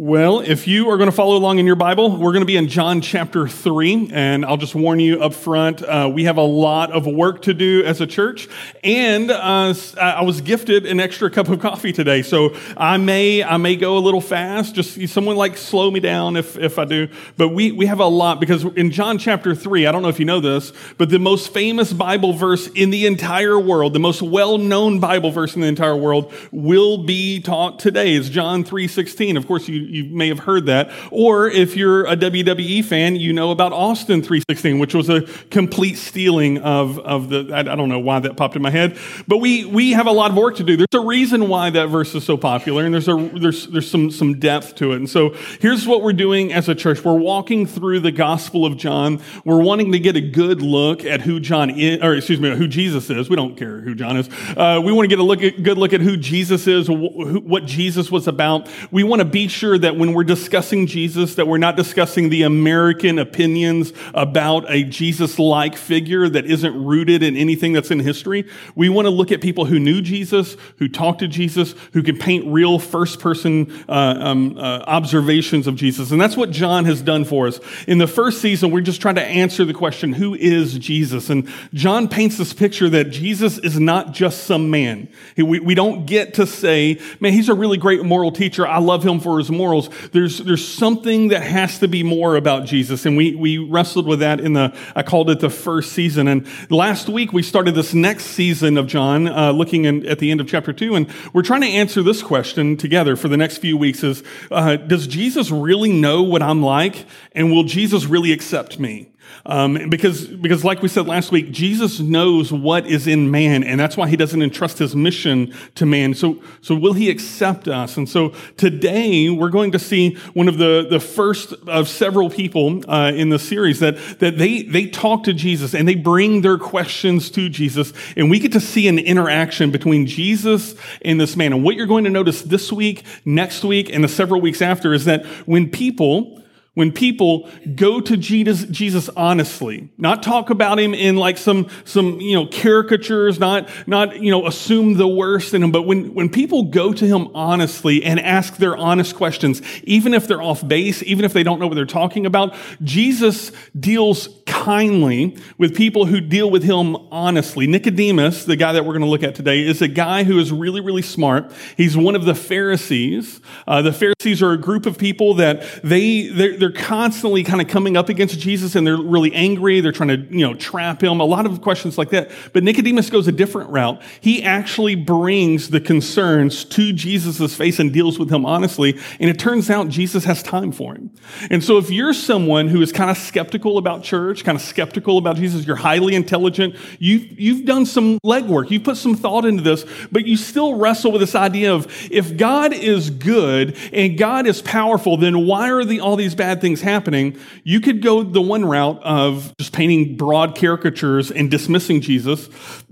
Well, if you are going to follow along in your Bible, we're going to be in John chapter 3. And I'll just warn you up front, uh, we have a lot of work to do as a church. And uh, I was gifted an extra cup of coffee today. So I may, I may go a little fast. Just someone like slow me down if, if I do. But we, we have a lot because in John chapter 3, I don't know if you know this, but the most famous Bible verse in the entire world, the most well known Bible verse in the entire world will be taught today. It's John 3 16. Of course, you you may have heard that. Or if you're a WWE fan, you know about Austin 316, which was a complete stealing of, of the, I, I don't know why that popped in my head, but we, we have a lot of work to do. There's a reason why that verse is so popular and there's a, there's, there's some, some depth to it. And so here's what we're doing as a church. We're walking through the gospel of John. We're wanting to get a good look at who John is, or excuse me, who Jesus is. We don't care who John is. Uh, we want to get a look at, good look at who Jesus is, wh- what Jesus was about. We want to be sure that when we're discussing Jesus, that we're not discussing the American opinions about a Jesus-like figure that isn't rooted in anything that's in history. We want to look at people who knew Jesus, who talked to Jesus, who can paint real first-person uh, um, uh, observations of Jesus. And that's what John has done for us. In the first season, we're just trying to answer the question, who is Jesus? And John paints this picture that Jesus is not just some man. We, we don't get to say, man, he's a really great moral teacher. I love him for his morals there's, there's something that has to be more about Jesus. And we, we wrestled with that in the, I called it the first season. And last week we started this next season of John, uh, looking in, at the end of chapter two. And we're trying to answer this question together for the next few weeks is, uh, does Jesus really know what I'm like? And will Jesus really accept me? Um, because, because like we said last week, Jesus knows what is in man, and that's why he doesn't entrust his mission to man. So, so will he accept us? And so today we're going to see one of the, the first of several people uh, in the series that, that they, they talk to Jesus and they bring their questions to Jesus, and we get to see an interaction between Jesus and this man. And what you're going to notice this week, next week, and the several weeks after is that when people when people go to Jesus, Jesus honestly, not talk about him in like some, some, you know, caricatures, not, not, you know, assume the worst in him, but when, when people go to him honestly and ask their honest questions, even if they're off base, even if they don't know what they're talking about, Jesus deals kindly with people who deal with him honestly. Nicodemus, the guy that we're going to look at today, is a guy who is really, really smart. He's one of the Pharisees. Uh, the Pharisees are a group of people that they, they're, they're constantly kind of coming up against Jesus and they're really angry. They're trying to, you know, trap him. A lot of questions like that. But Nicodemus goes a different route. He actually brings the concerns to Jesus' face and deals with him honestly. And it turns out Jesus has time for him. And so if you're someone who is kind of skeptical about church, kind of skeptical about Jesus, you're highly intelligent, you've, you've done some legwork, you've put some thought into this, but you still wrestle with this idea of if God is good and God is powerful, then why are the, all these bad things happening, you could go the one route of just painting broad caricatures and dismissing Jesus.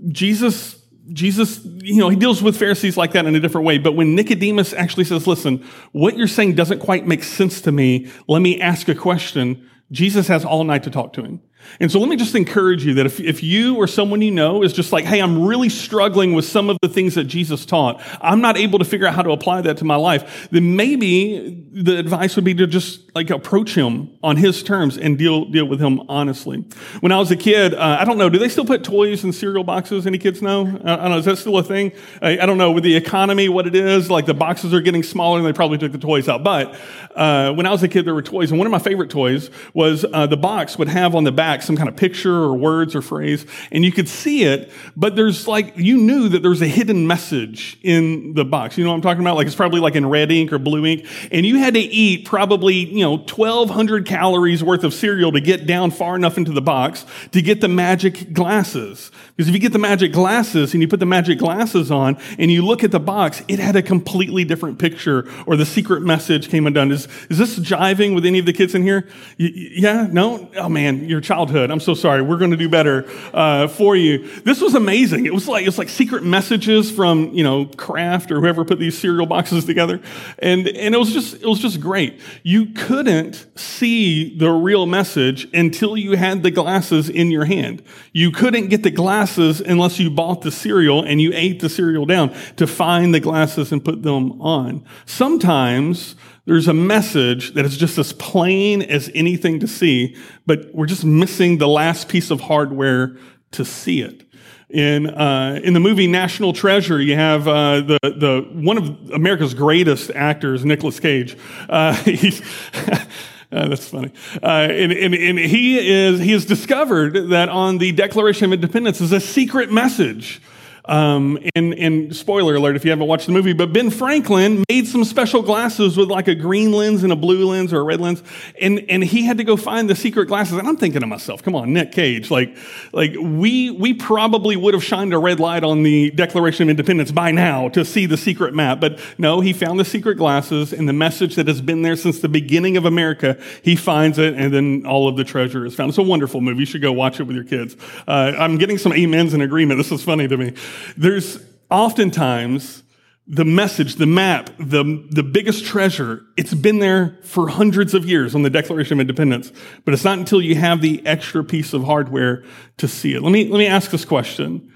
Jesus Jesus, you know, he deals with Pharisees like that in a different way. But when Nicodemus actually says, listen, what you're saying doesn't quite make sense to me. Let me ask a question. Jesus has all night to talk to him. And so let me just encourage you that if, if you or someone you know is just like, hey, I'm really struggling with some of the things that Jesus taught, I'm not able to figure out how to apply that to my life, then maybe the advice would be to just like approach him on his terms and deal, deal with him honestly. When I was a kid, uh, I don't know, do they still put toys in cereal boxes? Any kids know? I don't know, is that still a thing? I, I don't know, with the economy, what it is, like the boxes are getting smaller and they probably took the toys out. But uh, when I was a kid, there were toys, and one of my favorite toys was uh, the box would have on the back some kind of picture or words or phrase, and you could see it, but there's like, you knew that there was a hidden message in the box. You know what I'm talking about? Like it's probably like in red ink or blue ink, and you had to eat probably, you know, 1200 calories worth of cereal to get down far enough into the box to get the magic glasses. Because if you get the magic glasses and you put the magic glasses on and you look at the box, it had a completely different picture or the secret message came undone. Is, is this jiving with any of the kids in here? Y- yeah? No? Oh man, your childhood. I'm so sorry. We're going to do better uh, for you. This was amazing. It was like it's like secret messages from you know Kraft or whoever put these cereal boxes together, and and it was just it was just great. You couldn't see the real message until you had the glasses in your hand. You couldn't get the glasses unless you bought the cereal and you ate the cereal down to find the glasses and put them on. Sometimes There's a message that is just as plain as anything to see, but we're just missing the last piece of hardware to see it. In uh, in the movie National Treasure, you have uh, the the one of America's greatest actors, Nicolas Cage. Uh, Uh, that's funny. Uh, and, and, and, he is he has discovered that on the Declaration of Independence is a secret message um, and, and spoiler alert if you haven't watched the movie, but Ben Franklin made some special glasses with like a green lens and a blue lens or a red lens. And, and he had to go find the secret glasses. And I'm thinking to myself, come on, Nick Cage, like, like we, we probably would have shined a red light on the Declaration of Independence by now to see the secret map. But no, he found the secret glasses and the message that has been there since the beginning of America. He finds it and then all of the treasure is found. It's a wonderful movie. You should go watch it with your kids. Uh, I'm getting some amens in agreement. This is funny to me. There's oftentimes the message, the map, the, the biggest treasure, it's been there for hundreds of years on the Declaration of Independence, but it's not until you have the extra piece of hardware to see it. Let me, let me ask this question.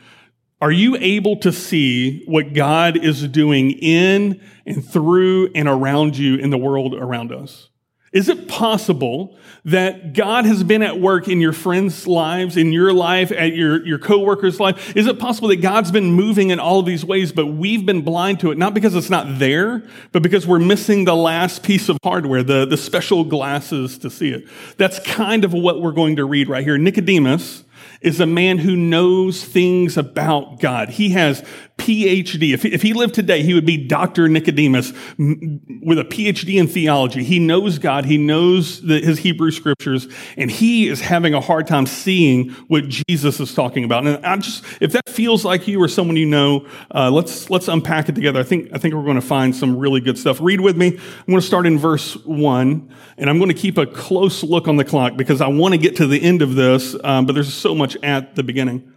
Are you able to see what God is doing in and through and around you in the world around us? Is it possible that God has been at work in your friends' lives, in your life, at your, your coworkers' life? Is it possible that God's been moving in all of these ways, but we've been blind to it, not because it's not there, but because we're missing the last piece of hardware, the, the special glasses to see it? That's kind of what we're going to read right here. Nicodemus is a man who knows things about God. He has PhD. If, if he lived today, he would be Dr. Nicodemus with a PhD in theology. He knows God. He knows the, his Hebrew scriptures, and he is having a hard time seeing what Jesus is talking about. And I just, if that feels like you or someone you know, uh, let's let's unpack it together. I think I think we're going to find some really good stuff. Read with me. I'm going to start in verse one, and I'm going to keep a close look on the clock because I want to get to the end of this, um, but there's so much at the beginning.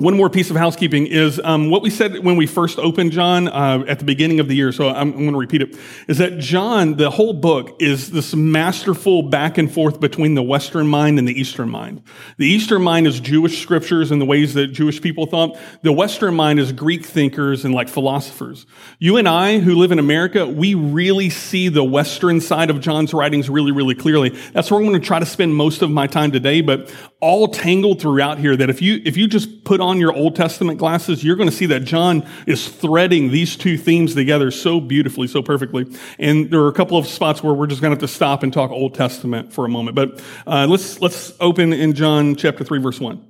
One more piece of housekeeping is um, what we said when we first opened John uh, at the beginning of the year. So I'm, I'm going to repeat it. Is that John, the whole book, is this masterful back and forth between the Western mind and the Eastern mind. The Eastern mind is Jewish scriptures and the ways that Jewish people thought. The Western mind is Greek thinkers and like philosophers. You and I, who live in America, we really see the Western side of John's writings really, really clearly. That's where I'm going to try to spend most of my time today. But all tangled throughout here, that if you if you just put on on your Old Testament glasses, you're going to see that John is threading these two themes together so beautifully, so perfectly. And there are a couple of spots where we're just going to have to stop and talk Old Testament for a moment. But uh, let's let's open in John chapter three, verse one.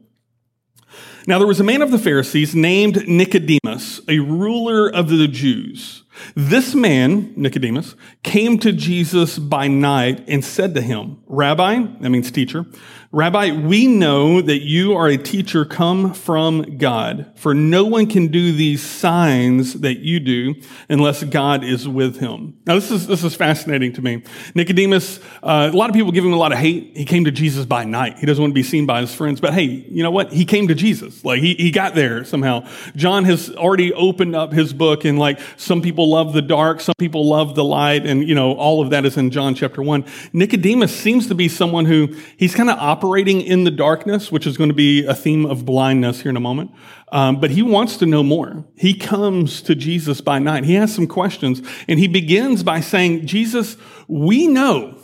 Now there was a man of the Pharisees named Nicodemus, a ruler of the Jews. This man, Nicodemus, came to Jesus by night and said to him, Rabbi, that means teacher, Rabbi, we know that you are a teacher come from God, for no one can do these signs that you do unless God is with him. Now, this is, this is fascinating to me. Nicodemus, uh, a lot of people give him a lot of hate. He came to Jesus by night. He doesn't want to be seen by his friends. But hey, you know what? He came to Jesus. Like, he, he got there somehow. John has already opened up his book, and like, some people love the dark, some people love the light, and, you know, all of that is in John chapter one. Nicodemus seems to be someone who he's kind of operating in the darkness, which is going to be a theme of blindness here in a moment. Um, but he wants to know more. He comes to Jesus by night. He has some questions and he begins by saying, Jesus, we know,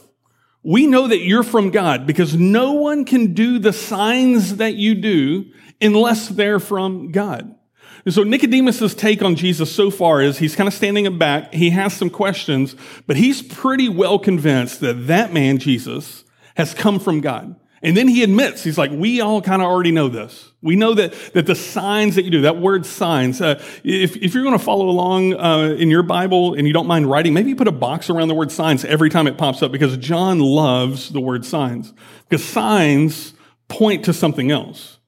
we know that you're from God because no one can do the signs that you do unless they're from God. And so Nicodemus's take on Jesus so far is he's kind of standing back. He has some questions, but he's pretty well convinced that that man, Jesus, has come from God. And then he admits, he's like, we all kind of already know this. We know that, that the signs that you do, that word signs, uh, if, if you're going to follow along uh, in your Bible and you don't mind writing, maybe you put a box around the word signs every time it pops up because John loves the word signs. Because signs point to something else.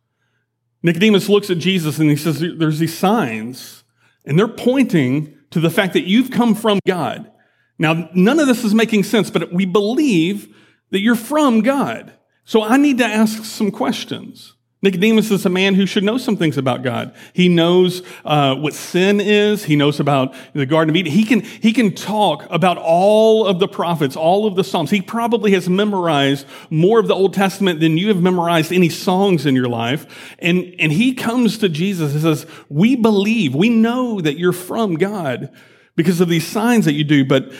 Nicodemus looks at Jesus and he says, there's these signs and they're pointing to the fact that you've come from God. Now, none of this is making sense, but we believe that you're from God. So I need to ask some questions. Nicodemus is a man who should know some things about God. He knows uh, what sin is. He knows about the Garden of Eden. He can he can talk about all of the prophets, all of the Psalms. He probably has memorized more of the Old Testament than you have memorized any songs in your life. And and he comes to Jesus and says, "We believe, we know that you're from God." because of these signs that you do, but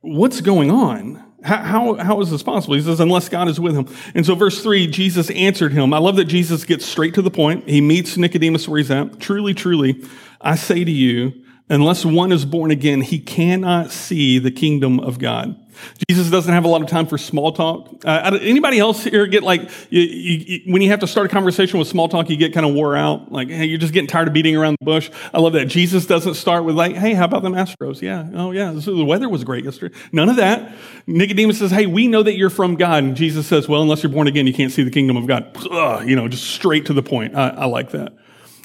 what's going on? How, how, is this possible? He says, unless God is with him. And so, verse 3, Jesus answered him. I love that Jesus gets straight to the point. He meets Nicodemus where he's at. Truly, truly, I say to you, unless one is born again, he cannot see the kingdom of God. Jesus doesn't have a lot of time for small talk. Uh, anybody else here get like, you, you, when you have to start a conversation with small talk, you get kind of wore out? Like, hey, you're just getting tired of beating around the bush. I love that. Jesus doesn't start with like, hey, how about them Astros? Yeah. Oh, yeah. the weather was great yesterday. None of that. Nicodemus says, hey, we know that you're from God. And Jesus says, well, unless you're born again, you can't see the kingdom of God. Ugh, you know, just straight to the point. I, I like that.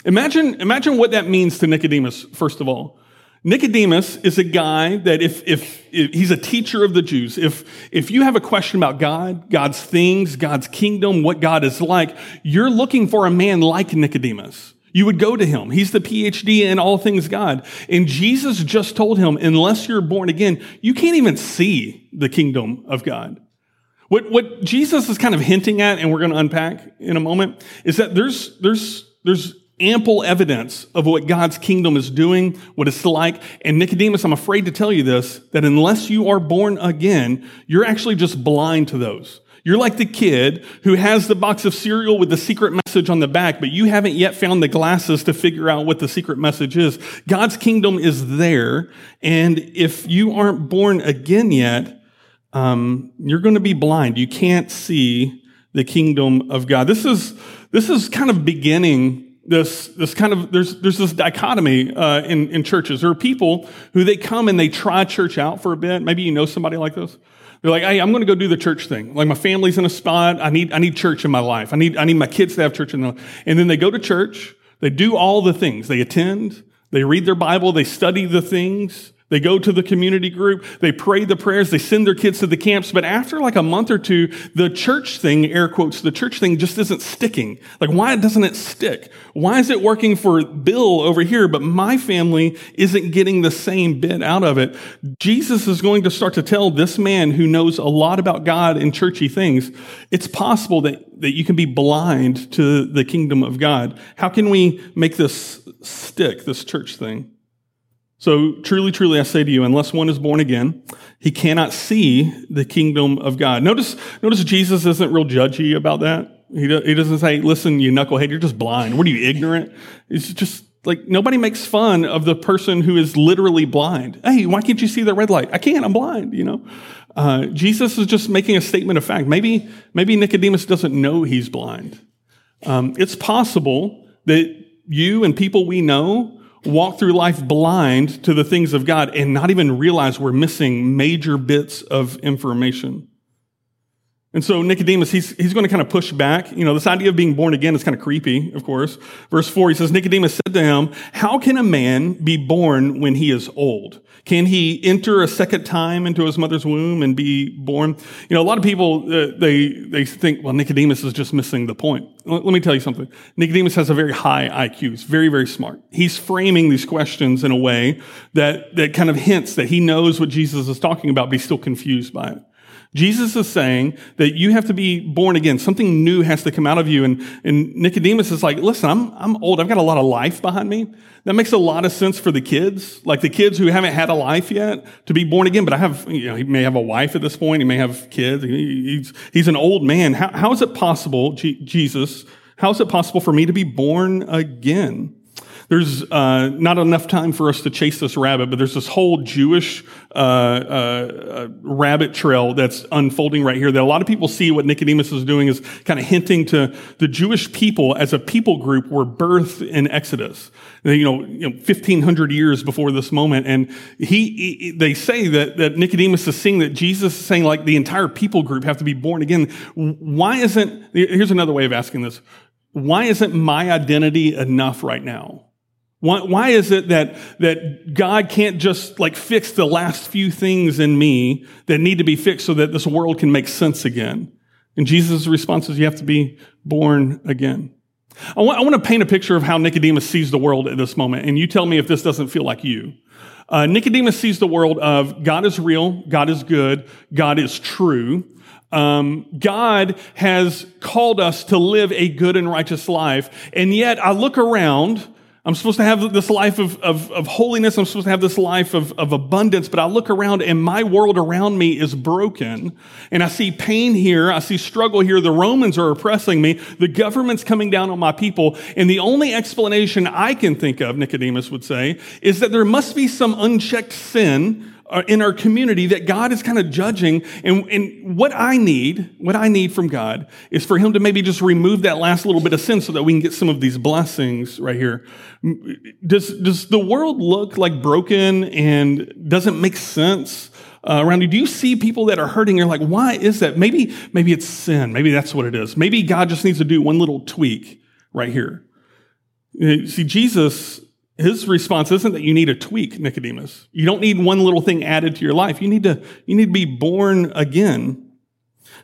Imagine, imagine what that means to Nicodemus, first of all. Nicodemus is a guy that if, if, if, he's a teacher of the Jews, if, if you have a question about God, God's things, God's kingdom, what God is like, you're looking for a man like Nicodemus. You would go to him. He's the PhD in all things God. And Jesus just told him, unless you're born again, you can't even see the kingdom of God. What, what Jesus is kind of hinting at, and we're going to unpack in a moment, is that there's, there's, there's ample evidence of what God's kingdom is doing, what it's like. And Nicodemus, I'm afraid to tell you this, that unless you are born again, you're actually just blind to those. You're like the kid who has the box of cereal with the secret message on the back, but you haven't yet found the glasses to figure out what the secret message is. God's kingdom is there. And if you aren't born again yet, um, you're going to be blind. You can't see the kingdom of God. This is, this is kind of beginning this, this kind of, there's, there's this dichotomy uh, in, in churches. There are people who they come and they try church out for a bit. Maybe you know somebody like this. They're like, hey, I'm going to go do the church thing. Like my family's in a spot. I need, I need church in my life. I need, I need my kids to have church in their life. And then they go to church. They do all the things. They attend. They read their Bible. They study the things. They go to the community group, they pray the prayers, they send their kids to the camps, but after like a month or two, the church thing, air quotes, the church thing just isn't sticking. Like, why doesn't it stick? Why is it working for Bill over here, but my family isn't getting the same bit out of it? Jesus is going to start to tell this man who knows a lot about God and churchy things, it's possible that, that you can be blind to the kingdom of God. How can we make this stick, this church thing? So truly, truly, I say to you, unless one is born again, he cannot see the kingdom of God. Notice, notice Jesus isn't real judgy about that. He, do, he doesn't say, listen, you knucklehead, you're just blind. What are you, ignorant? It's just like nobody makes fun of the person who is literally blind. Hey, why can't you see the red light? I can't, I'm blind, you know? Uh, Jesus is just making a statement of fact. Maybe, maybe Nicodemus doesn't know he's blind. Um, it's possible that you and people we know walk through life blind to the things of God and not even realize we're missing major bits of information. And so Nicodemus, he's, he's going to kind of push back. You know, this idea of being born again is kind of creepy, of course. Verse four, he says, Nicodemus said to him, how can a man be born when he is old? Can he enter a second time into his mother's womb and be born? You know, a lot of people, uh, they, they think, well, Nicodemus is just missing the point. Let, let me tell you something. Nicodemus has a very high IQ. He's very, very smart. He's framing these questions in a way that, that kind of hints that he knows what Jesus is talking about, but he's still confused by it. Jesus is saying that you have to be born again. Something new has to come out of you. And, and Nicodemus is like, listen, I'm, I'm old. I've got a lot of life behind me. That makes a lot of sense for the kids, like the kids who haven't had a life yet to be born again. But I have, you know, he may have a wife at this point. He may have kids. He's, he's an old man. How, how is it possible, G- Jesus, how is it possible for me to be born again? There's uh, not enough time for us to chase this rabbit, but there's this whole Jewish uh, uh, rabbit trail that's unfolding right here that a lot of people see what Nicodemus is doing is kind of hinting to the Jewish people as a people group were birthed in Exodus. You know, you know 1500 years before this moment. And he, he, they say that, that Nicodemus is seeing that Jesus is saying like the entire people group have to be born again. Why isn't, here's another way of asking this. Why isn't my identity enough right now? Why, why is it that, that God can't just like fix the last few things in me that need to be fixed so that this world can make sense again? And Jesus' response is you have to be born again. I want, I want to paint a picture of how Nicodemus sees the world at this moment, and you tell me if this doesn't feel like you. Uh, Nicodemus sees the world of God is real, God is good, God is true. Um, God has called us to live a good and righteous life, and yet I look around I'm supposed to have this life of, of, of, holiness. I'm supposed to have this life of, of abundance. But I look around and my world around me is broken. And I see pain here. I see struggle here. The Romans are oppressing me. The government's coming down on my people. And the only explanation I can think of, Nicodemus would say, is that there must be some unchecked sin in our community that God is kind of judging. And, and what I need, what I need from God is for him to maybe just remove that last little bit of sin so that we can get some of these blessings right here. Does, does the world look like broken and doesn't make sense? Uh, around you? Do you see people that are hurting? You're like, why is that? Maybe, maybe it's sin. Maybe that's what it is. Maybe God just needs to do one little tweak right here. See, Jesus his response isn't that you need a tweak, Nicodemus. You don't need one little thing added to your life. You need to, you need to be born again.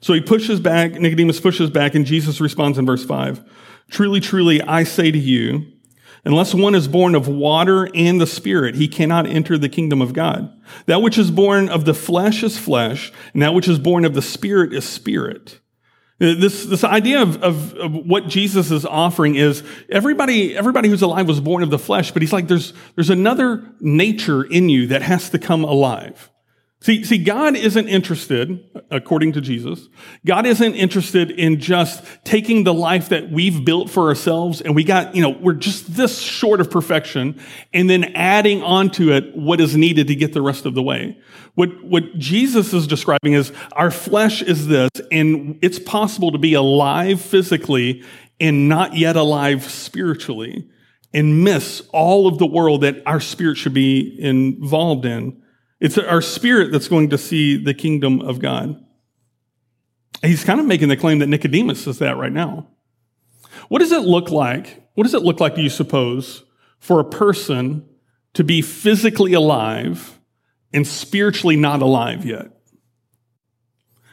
So he pushes back, Nicodemus pushes back, and Jesus responds in verse 5. Truly, truly, I say to you, unless one is born of water and the Spirit, he cannot enter the kingdom of God. That which is born of the flesh is flesh, and that which is born of the Spirit is spirit. Uh, this, this idea of, of, of, what Jesus is offering is everybody, everybody who's alive was born of the flesh, but he's like, there's, there's another nature in you that has to come alive. See, see, God isn't interested, according to Jesus, God isn't interested in just taking the life that we've built for ourselves and we got, you know, we're just this short of perfection and then adding onto it what is needed to get the rest of the way. What, what Jesus is describing is our flesh is this and it's possible to be alive physically and not yet alive spiritually and miss all of the world that our spirit should be involved in. It's our spirit that's going to see the kingdom of God. He's kind of making the claim that Nicodemus is that right now. What does it look like? What does it look like, do you suppose, for a person to be physically alive and spiritually not alive yet?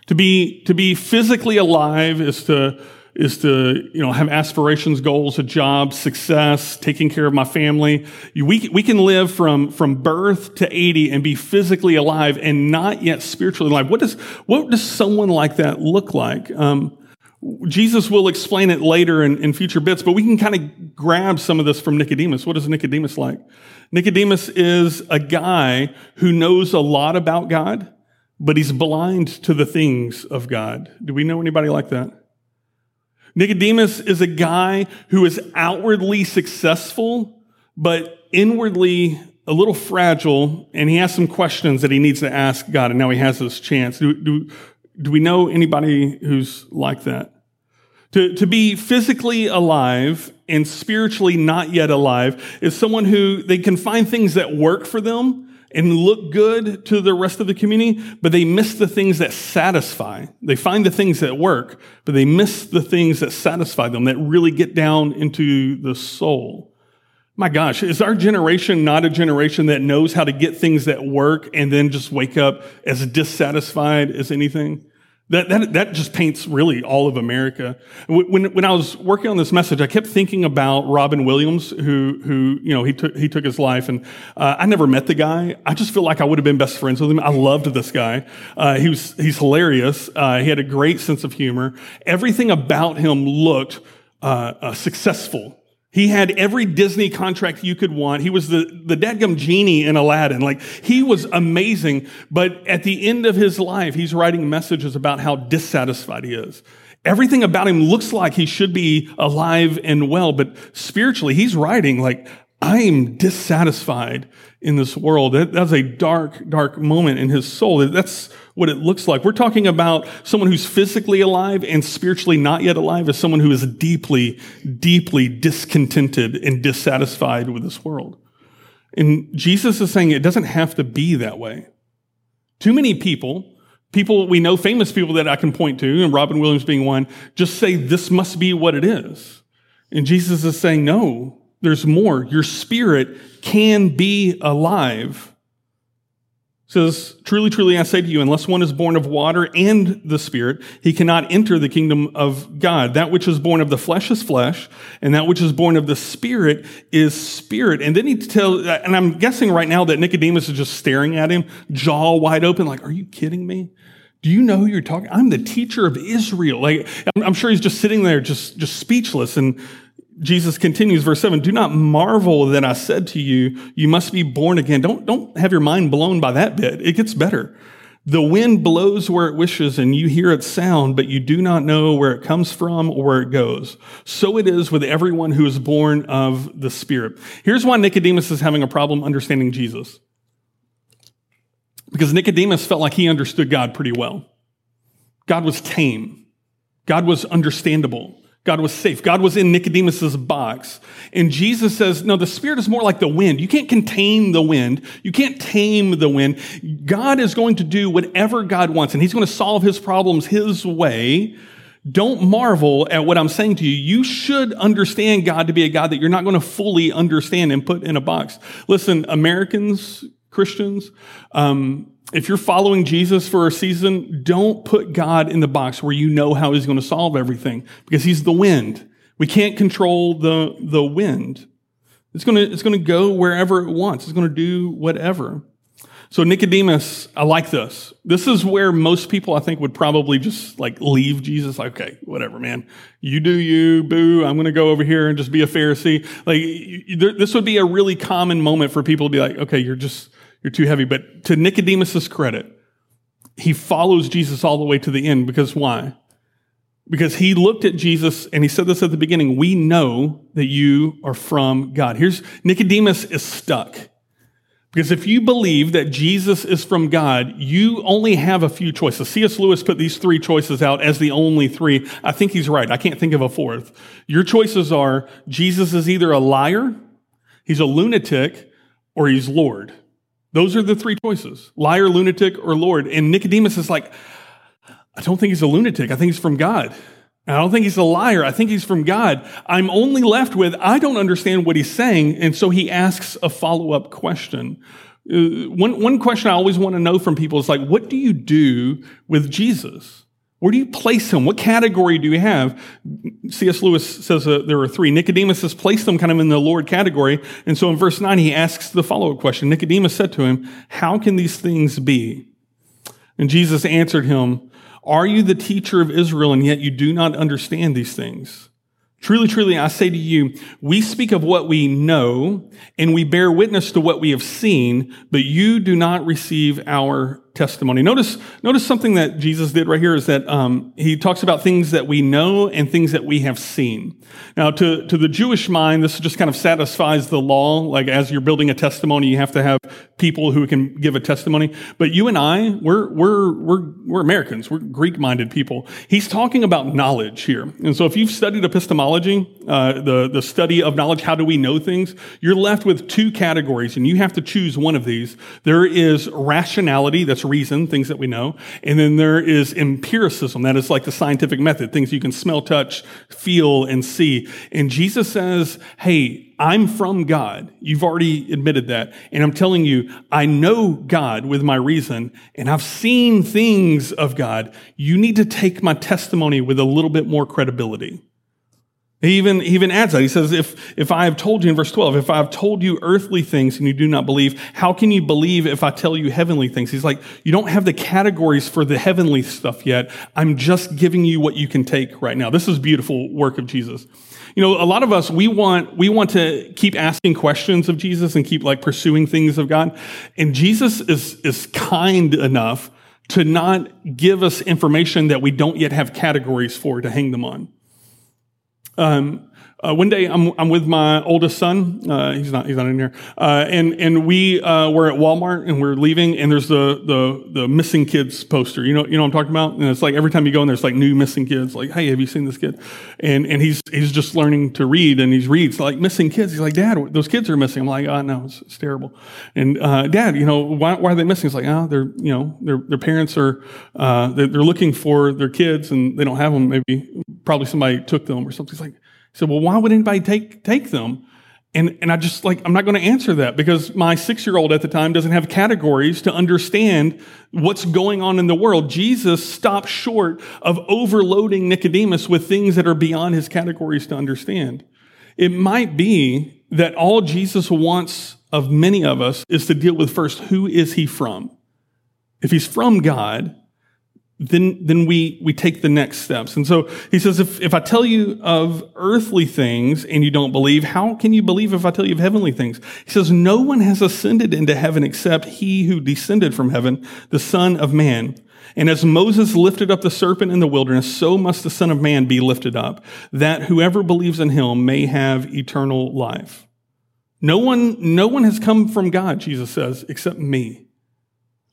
To be, to be physically alive is to is to, you know, have aspirations, goals, a job, success, taking care of my family. We, we can live from, from birth to 80 and be physically alive and not yet spiritually alive. What does, what does someone like that look like? Um, Jesus will explain it later in, in future bits, but we can kind of grab some of this from Nicodemus. What is Nicodemus like? Nicodemus is a guy who knows a lot about God, but he's blind to the things of God. Do we know anybody like that? Nicodemus is a guy who is outwardly successful, but inwardly a little fragile, and he has some questions that he needs to ask God, and now he has this chance. Do, do, do we know anybody who's like that? To, to be physically alive and spiritually not yet alive is someone who they can find things that work for them, and look good to the rest of the community, but they miss the things that satisfy. They find the things that work, but they miss the things that satisfy them, that really get down into the soul. My gosh, is our generation not a generation that knows how to get things that work and then just wake up as dissatisfied as anything? That, that, that just paints really all of America. When, when I was working on this message, I kept thinking about Robin Williams, who, who you know, he took, he took his life. And uh, I never met the guy. I just feel like I would have been best friends with him. I loved this guy. Uh, he was, he's hilarious. Uh, he had a great sense of humor. Everything about him looked uh, uh, successful. He had every Disney contract you could want. He was the, the dadgum genie in Aladdin. Like, he was amazing. But at the end of his life, he's writing messages about how dissatisfied he is. Everything about him looks like he should be alive and well, but spiritually, he's writing like, I'm dissatisfied in this world. That, that's a dark, dark moment in his soul. That's what it looks like. We're talking about someone who's physically alive and spiritually not yet alive as someone who is deeply, deeply discontented and dissatisfied with this world. And Jesus is saying it doesn't have to be that way. Too many people, people we know, famous people that I can point to, and Robin Williams being one, just say this must be what it is. And Jesus is saying, no, there's more. Your spirit can be alive says, Truly, truly, I say to you, unless one is born of water and the Spirit, he cannot enter the kingdom of God. That which is born of the flesh is flesh, and that which is born of the Spirit is spirit. And then he tells, and I'm guessing right now that Nicodemus is just staring at him, jaw wide open, like, Are you kidding me? Do you know who you're talking? I'm the teacher of Israel. Like, I'm sure he's just sitting there, just, just speechless. And Jesus continues, verse 7 Do not marvel that I said to you, You must be born again. Don't, don't have your mind blown by that bit. It gets better. The wind blows where it wishes, and you hear its sound, but you do not know where it comes from or where it goes. So it is with everyone who is born of the Spirit. Here's why Nicodemus is having a problem understanding Jesus. Because Nicodemus felt like he understood God pretty well. God was tame. God was understandable. God was safe. God was in Nicodemus's box. And Jesus says, no, the Spirit is more like the wind. You can't contain the wind. You can't tame the wind. God is going to do whatever God wants, and He's going to solve His problems His way. Don't marvel at what I'm saying to you. You should understand God to be a God that you're not going to fully understand and put in a box. Listen, Americans, Christians, um, if you're following Jesus for a season, don't put God in the box where you know how he's going to solve everything because he's the wind. We can't control the, the wind. It's going to, it's going to go wherever it wants. It's going to do whatever. So Nicodemus, I like this. This is where most people, I think, would probably just like leave Jesus. Like, okay, whatever, man. You do you, boo. I'm going to go over here and just be a Pharisee. Like, this would be a really common moment for people to be like, okay, you're just, you're too heavy. But to Nicodemus's credit, he follows Jesus all the way to the end because why? Because he looked at Jesus and he said this at the beginning, we know that you are from God. Here's Nicodemus is stuck. Because if you believe that Jesus is from God, you only have a few choices. C.S. Lewis put these three choices out as the only three. I think he's right. I can't think of a fourth. Your choices are Jesus is either a liar, he's a lunatic, or he's Lord. Those are the three choices liar, lunatic, or Lord. And Nicodemus is like, I don't think he's a lunatic. I think he's from God. I don't think he's a liar. I think he's from God. I'm only left with, I don't understand what he's saying. And so he asks a follow up question. Uh, one, one question I always want to know from people is like, what do you do with Jesus? Where do you place him? What category do you have? C.S. Lewis says uh, there are three. Nicodemus has placed them kind of in the Lord category. And so in verse 9, he asks the follow up question. Nicodemus said to him, How can these things be? And Jesus answered him, Are you the teacher of Israel, and yet you do not understand these things? Truly, truly, I say to you, we speak of what we know and we bear witness to what we have seen, but you do not receive our testimony. Notice, notice something that Jesus did right here is that um, he talks about things that we know and things that we have seen. Now, to, to the Jewish mind, this just kind of satisfies the law. Like as you're building a testimony, you have to have people who can give a testimony. But you and I, we're we're we're we're Americans. We're Greek-minded people. He's talking about knowledge here, and so if you've studied epistemology, uh, the the study of knowledge, how do we know things? You're left with two categories, and you have to choose one of these. There is rationality. That's reason, things that we know. And then there is empiricism. That is like the scientific method, things you can smell, touch, feel, and see. And Jesus says, Hey, I'm from God. You've already admitted that. And I'm telling you, I know God with my reason, and I've seen things of God. You need to take my testimony with a little bit more credibility. He even, he even adds that. He says, if, if I have told you in verse 12, if I have told you earthly things and you do not believe, how can you believe if I tell you heavenly things? He's like, you don't have the categories for the heavenly stuff yet. I'm just giving you what you can take right now. This is beautiful work of Jesus. You know, a lot of us, we want, we want to keep asking questions of Jesus and keep like pursuing things of God. And Jesus is, is kind enough to not give us information that we don't yet have categories for to hang them on. Um, uh, one day I'm, I'm with my oldest son. Uh, he's not, he's not in here. Uh, and, and we, uh, were at Walmart and we're leaving and there's the, the, the missing kids poster. You know, you know I'm talking about? And it's like every time you go in, there's like new missing kids. Like, hey, have you seen this kid? And, and he's, he's just learning to read and he reads like missing kids. He's like, dad, those kids are missing. I'm like, oh no, it's, it's terrible. And, uh, dad, you know, why, why are they missing? He's like, oh, they're, you know, their, their parents are, uh, they're, they're looking for their kids and they don't have them. Maybe probably somebody took them or something. He's like, said, well, why would anybody take, take them? And, and I just like, I'm not going to answer that because my six year old at the time doesn't have categories to understand what's going on in the world. Jesus stopped short of overloading Nicodemus with things that are beyond his categories to understand. It might be that all Jesus wants of many of us is to deal with first, who is he from? If he's from God, then, then we, we take the next steps. And so he says, if, if I tell you of earthly things and you don't believe, how can you believe if I tell you of heavenly things? He says, no one has ascended into heaven except he who descended from heaven, the son of man. And as Moses lifted up the serpent in the wilderness, so must the son of man be lifted up, that whoever believes in him may have eternal life. No one, no one has come from God, Jesus says, except me.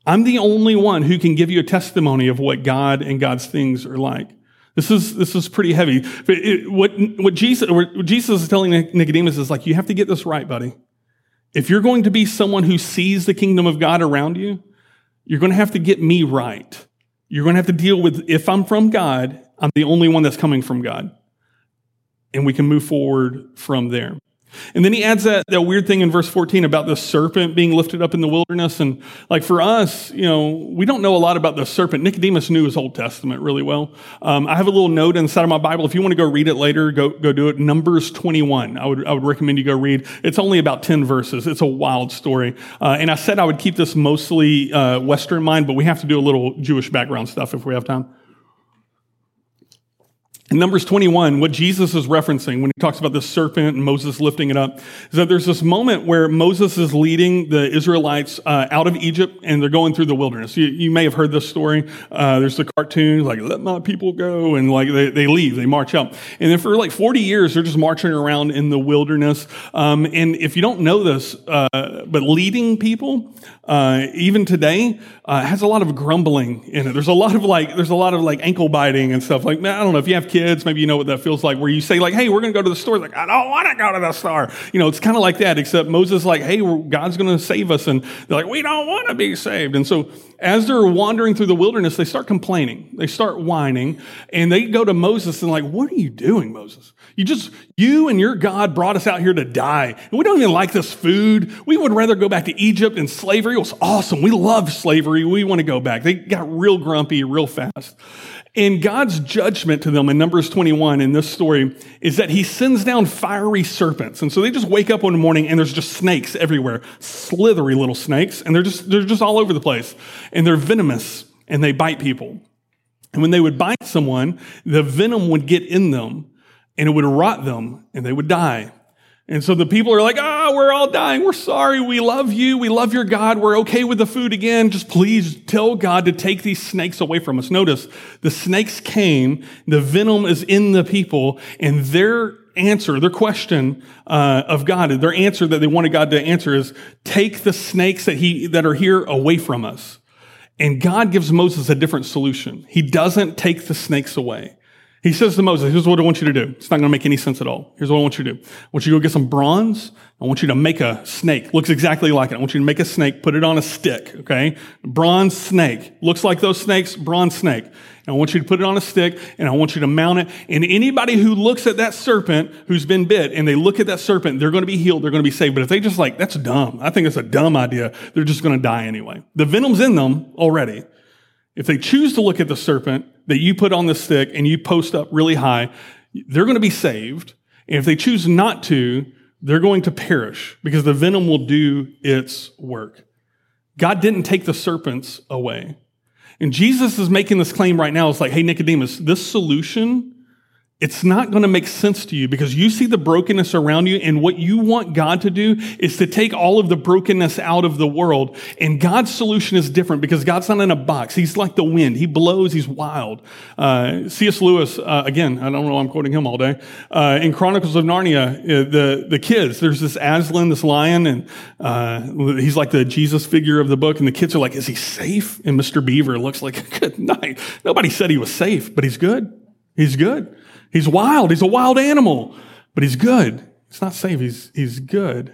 I'm the only one who can give you a testimony of what God and God's things are like. This is, this is pretty heavy. It, what, what, Jesus, what Jesus is telling Nicodemus is like, you have to get this right, buddy. If you're going to be someone who sees the kingdom of God around you, you're going to have to get me right. You're going to have to deal with if I'm from God, I'm the only one that's coming from God. And we can move forward from there. And then he adds that, that weird thing in verse 14 about the serpent being lifted up in the wilderness. And like for us, you know, we don't know a lot about the serpent. Nicodemus knew his Old Testament really well. Um, I have a little note inside of my Bible. If you want to go read it later, go, go do it. Numbers 21. I would, I would recommend you go read. It's only about 10 verses. It's a wild story. Uh, and I said I would keep this mostly uh, Western mind, but we have to do a little Jewish background stuff if we have time. In Numbers 21, what Jesus is referencing when he talks about the serpent and Moses lifting it up is that there's this moment where Moses is leading the Israelites uh, out of Egypt and they're going through the wilderness. You, you may have heard this story. Uh, there's the cartoon, like, let my people go. And like, they, they leave, they march up. And then for like 40 years, they're just marching around in the wilderness. Um, and if you don't know this, uh, but leading people, uh, even today, uh, has a lot of grumbling in it. There's a lot of like, there's a lot of like ankle biting and stuff. Like, I don't know if you have kids, maybe you know what that feels like, where you say like, "Hey, we're going to go to the store." Like, I don't want to go to the store. You know, it's kind of like that. Except Moses, like, "Hey, God's going to save us," and they're like, "We don't want to be saved." And so, as they're wandering through the wilderness, they start complaining. They start whining, and they go to Moses and like, "What are you doing, Moses? You just you and your God brought us out here to die, and we don't even like this food. We would rather go back to Egypt and slavery. It was awesome. We love slavery. We want to go back." They got real grumpy real fast. And God's judgment to them in Numbers 21 in this story is that he sends down fiery serpents. And so they just wake up one morning and there's just snakes everywhere, slithery little snakes, and they're just, they're just all over the place. And they're venomous and they bite people. And when they would bite someone, the venom would get in them and it would rot them and they would die. And so the people are like, ah, we're all dying. We're sorry. We love you. We love your God. We're okay with the food again. Just please tell God to take these snakes away from us. Notice the snakes came. The venom is in the people and their answer, their question uh, of God, their answer that they wanted God to answer is take the snakes that he, that are here away from us. And God gives Moses a different solution. He doesn't take the snakes away. He says to Moses, here's what I want you to do. It's not going to make any sense at all. Here's what I want you to do. I want you to go get some bronze. I want you to make a snake. Looks exactly like it. I want you to make a snake, put it on a stick, okay? Bronze snake. Looks like those snakes, bronze snake. And I want you to put it on a stick and I want you to mount it. And anybody who looks at that serpent who's been bit and they look at that serpent, they're going to be healed. They're going to be saved. But if they just like, that's dumb. I think it's a dumb idea. They're just going to die anyway. The venom's in them already. If they choose to look at the serpent that you put on the stick and you post up really high, they're going to be saved. And if they choose not to, they're going to perish because the venom will do its work. God didn't take the serpents away. And Jesus is making this claim right now. It's like, hey, Nicodemus, this solution it's not going to make sense to you because you see the brokenness around you and what you want God to do is to take all of the brokenness out of the world. And God's solution is different because God's not in a box. He's like the wind. He blows. He's wild. Uh, C.S. Lewis, uh, again, I don't know. Why I'm quoting him all day. Uh, in Chronicles of Narnia, uh, the, the kids, there's this Aslan, this lion, and uh, he's like the Jesus figure of the book. And the kids are like, is he safe? And Mr. Beaver looks like good night. Nobody said he was safe, but he's good. He's good. He's wild. He's a wild animal, but he's good. He's not safe. He's, he's good.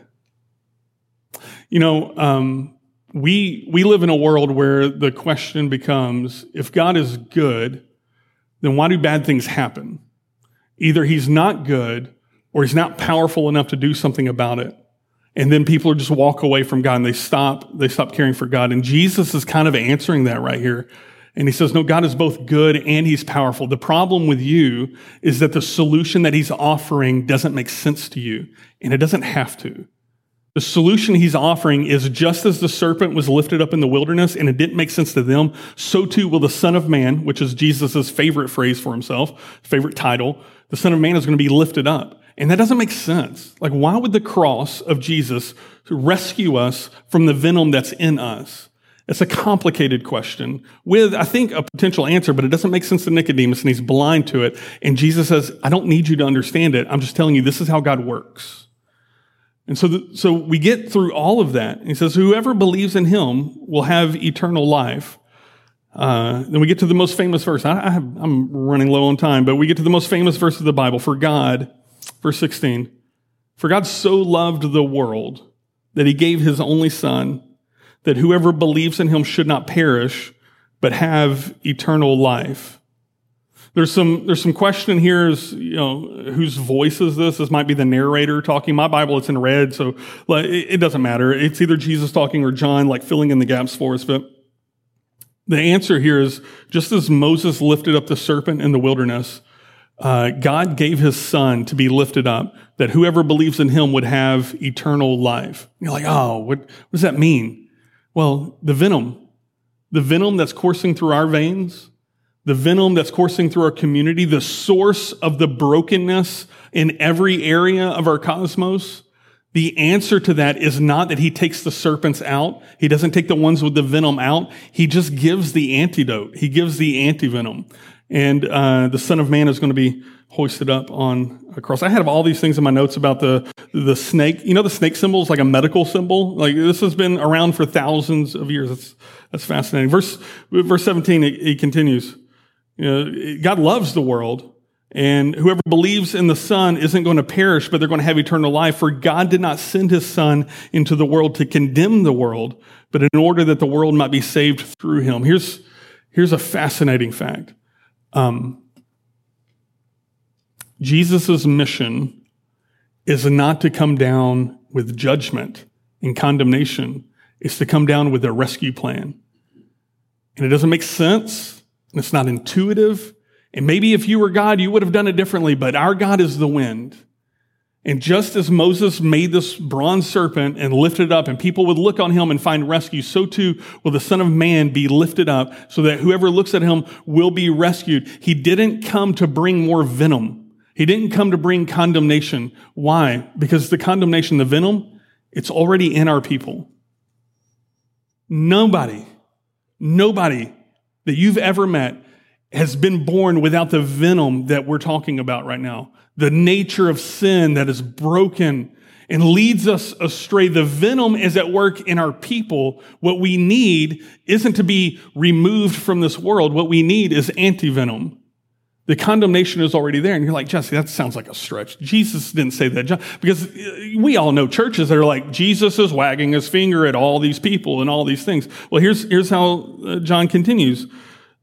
You know, um, we, we live in a world where the question becomes if God is good, then why do bad things happen? Either he's not good or he's not powerful enough to do something about it. And then people just walk away from God and they stop, they stop caring for God. And Jesus is kind of answering that right here. And he says, no, God is both good and he's powerful. The problem with you is that the solution that he's offering doesn't make sense to you, and it doesn't have to. The solution he's offering is just as the serpent was lifted up in the wilderness and it didn't make sense to them, so too will the Son of Man, which is Jesus' favorite phrase for himself, favorite title, the Son of Man is going to be lifted up. And that doesn't make sense. Like, why would the cross of Jesus rescue us from the venom that's in us? It's a complicated question with, I think, a potential answer, but it doesn't make sense to Nicodemus and he's blind to it. And Jesus says, I don't need you to understand it. I'm just telling you, this is how God works. And so, the, so we get through all of that. He says, whoever believes in him will have eternal life. Uh, then we get to the most famous verse. I, I have, I'm running low on time, but we get to the most famous verse of the Bible. For God, verse 16, for God so loved the world that he gave his only son, that whoever believes in him should not perish, but have eternal life. There's some, there's some question here is, you know, whose voice is this? This might be the narrator talking. My Bible, it's in red, so like, it doesn't matter. It's either Jesus talking or John, like filling in the gaps for us. But the answer here is just as Moses lifted up the serpent in the wilderness, uh, God gave his son to be lifted up, that whoever believes in him would have eternal life. You're like, oh, what, what does that mean? Well, the venom, the venom that's coursing through our veins, the venom that's coursing through our community, the source of the brokenness in every area of our cosmos, the answer to that is not that he takes the serpents out. He doesn't take the ones with the venom out. He just gives the antidote. He gives the antivenom. And uh, the Son of Man is going to be hoisted up on a cross. I have all these things in my notes about the the snake. You know, the snake symbol is like a medical symbol. Like this has been around for thousands of years. That's that's fascinating. Verse verse seventeen. He continues. You know, God loves the world, and whoever believes in the Son isn't going to perish, but they're going to have eternal life. For God did not send his Son into the world to condemn the world, but in order that the world might be saved through him. Here's, here's a fascinating fact. Um, Jesus' mission is not to come down with judgment and condemnation. It's to come down with a rescue plan. And it doesn't make sense and it's not intuitive. And maybe if you were God, you would have done it differently, but our God is the wind. And just as Moses made this bronze serpent and lifted it up, and people would look on him and find rescue, so too will the Son of Man be lifted up so that whoever looks at him will be rescued. He didn't come to bring more venom. He didn't come to bring condemnation. Why? Because the condemnation, the venom, it's already in our people. Nobody, nobody that you've ever met has been born without the venom that we're talking about right now. The nature of sin that is broken and leads us astray. The venom is at work in our people. What we need isn't to be removed from this world. What we need is anti-venom. The condemnation is already there. And you're like, Jesse, that sounds like a stretch. Jesus didn't say that. Because we all know churches that are like, Jesus is wagging his finger at all these people and all these things. Well, here's, here's how uh, John continues.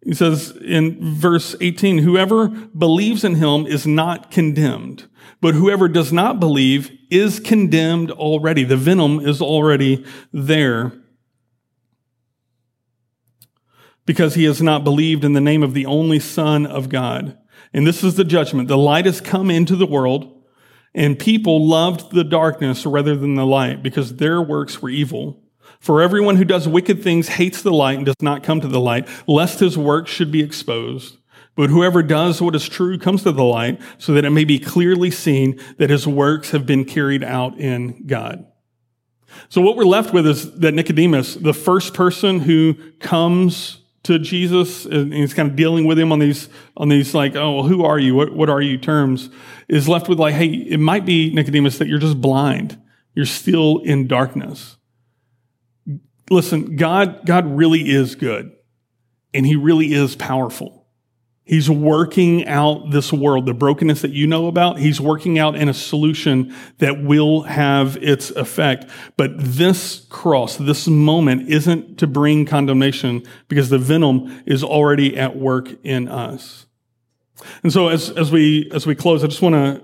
He says in verse 18, whoever believes in him is not condemned, but whoever does not believe is condemned already. The venom is already there because he has not believed in the name of the only Son of God. And this is the judgment. The light has come into the world, and people loved the darkness rather than the light because their works were evil. For everyone who does wicked things hates the light and does not come to the light, lest his works should be exposed. But whoever does what is true comes to the light so that it may be clearly seen that his works have been carried out in God. So what we're left with is that Nicodemus, the first person who comes to Jesus and he's kind of dealing with him on these on these like oh well, who are you what what are you terms is left with like hey it might be Nicodemus that you're just blind you're still in darkness listen God God really is good and he really is powerful He's working out this world, the brokenness that you know about. He's working out in a solution that will have its effect. But this cross, this moment isn't to bring condemnation because the venom is already at work in us. And so as, as we, as we close, I just want to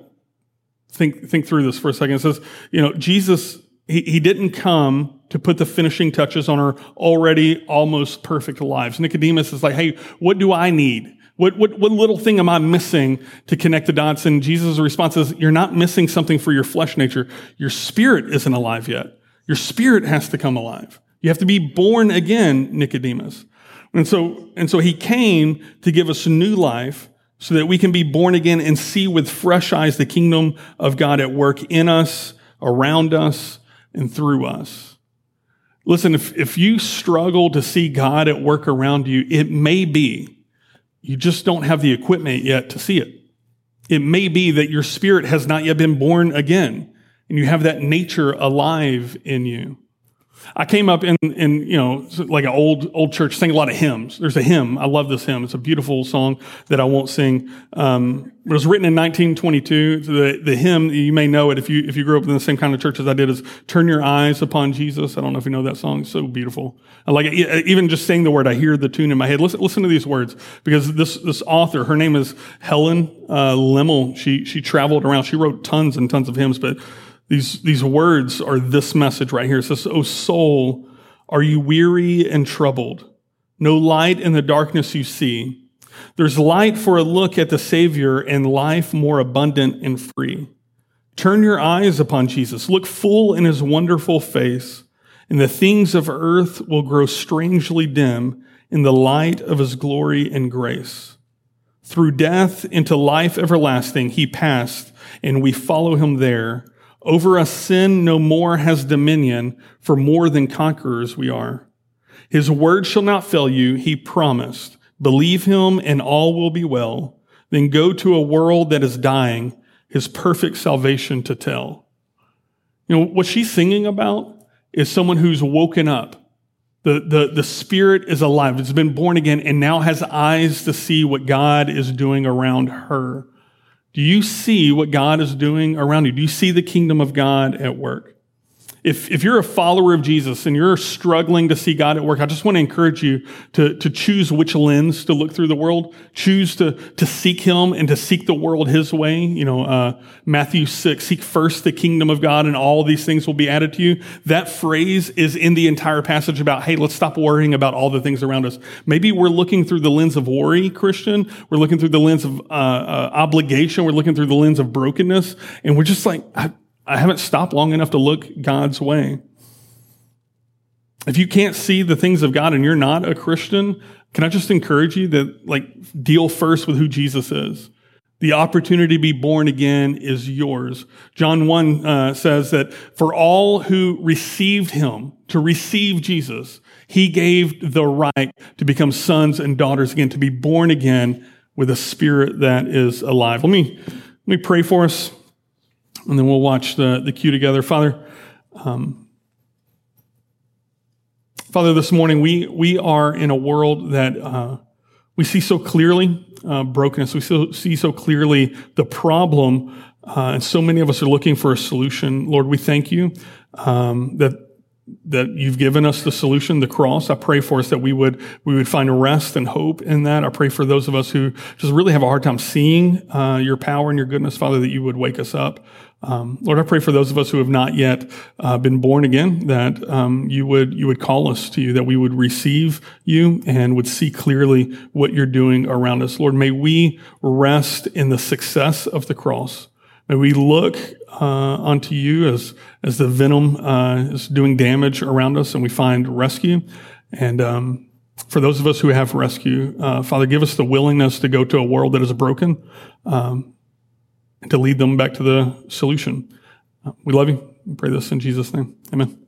think, think through this for a second. It says, you know, Jesus, he, he didn't come to put the finishing touches on our already almost perfect lives. Nicodemus is like, hey, what do I need? What, what, what little thing am I missing to connect the dots? And Jesus' response is, you're not missing something for your flesh nature. Your spirit isn't alive yet. Your spirit has to come alive. You have to be born again, Nicodemus. And so, and so he came to give us a new life so that we can be born again and see with fresh eyes the kingdom of God at work in us, around us, and through us. Listen, if, if you struggle to see God at work around you, it may be you just don't have the equipment yet to see it. It may be that your spirit has not yet been born again and you have that nature alive in you. I came up in, in, you know, like an old, old church, sing a lot of hymns. There's a hymn. I love this hymn. It's a beautiful song that I won't sing. Um, it was written in 1922. The, the hymn, you may know it if you, if you grew up in the same kind of church as I did, is Turn Your Eyes Upon Jesus. I don't know if you know that song. It's so beautiful. I like it. Even just saying the word, I hear the tune in my head. Listen, listen to these words because this, this author, her name is Helen, uh, Lemmel. She, she traveled around. She wrote tons and tons of hymns, but these, these words are this message right here. It says, O soul, are you weary and troubled? No light in the darkness you see. There's light for a look at the Savior and life more abundant and free. Turn your eyes upon Jesus. Look full in his wonderful face, and the things of earth will grow strangely dim in the light of his glory and grace. Through death into life everlasting, he passed, and we follow him there over us, sin no more has dominion, for more than conquerors we are. His word shall not fail you, he promised. Believe him, and all will be well. Then go to a world that is dying, his perfect salvation to tell. You know, what she's singing about is someone who's woken up. The, the, the spirit is alive. It's been born again and now has eyes to see what God is doing around her. Do you see what God is doing around you? Do you see the kingdom of God at work? If, if you're a follower of Jesus and you're struggling to see God at work, I just want to encourage you to, to choose which lens to look through the world. Choose to, to seek Him and to seek the world His way. You know, uh, Matthew 6, seek first the kingdom of God and all these things will be added to you. That phrase is in the entire passage about, hey, let's stop worrying about all the things around us. Maybe we're looking through the lens of worry, Christian. We're looking through the lens of uh, uh, obligation. We're looking through the lens of brokenness. And we're just like, I, I haven't stopped long enough to look God's way. If you can't see the things of God and you're not a Christian, can I just encourage you that like deal first with who Jesus is? The opportunity to be born again is yours. John 1 uh, says that for all who received him, to receive Jesus, he gave the right to become sons and daughters again, to be born again with a spirit that is alive. Let me, let me pray for us and then we'll watch the, the cue together. Father, um, Father, this morning we, we are in a world that uh, we see so clearly uh, brokenness. We so, see so clearly the problem, uh, and so many of us are looking for a solution. Lord, we thank you um, that that you've given us the solution, the cross. I pray for us that we would we would find rest and hope in that. I pray for those of us who just really have a hard time seeing uh, your power and your goodness, Father, that you would wake us up. Um, Lord, I pray for those of us who have not yet uh, been born again, that um, you would you would call us to you, that we would receive you and would see clearly what you're doing around us. Lord, may we rest in the success of the cross. May we look uh, unto you as as the venom uh, is doing damage around us, and we find rescue. And um, for those of us who have rescue, uh, Father, give us the willingness to go to a world that is broken. To lead them back to the solution. Uh, we love you. We pray this in Jesus' name. Amen.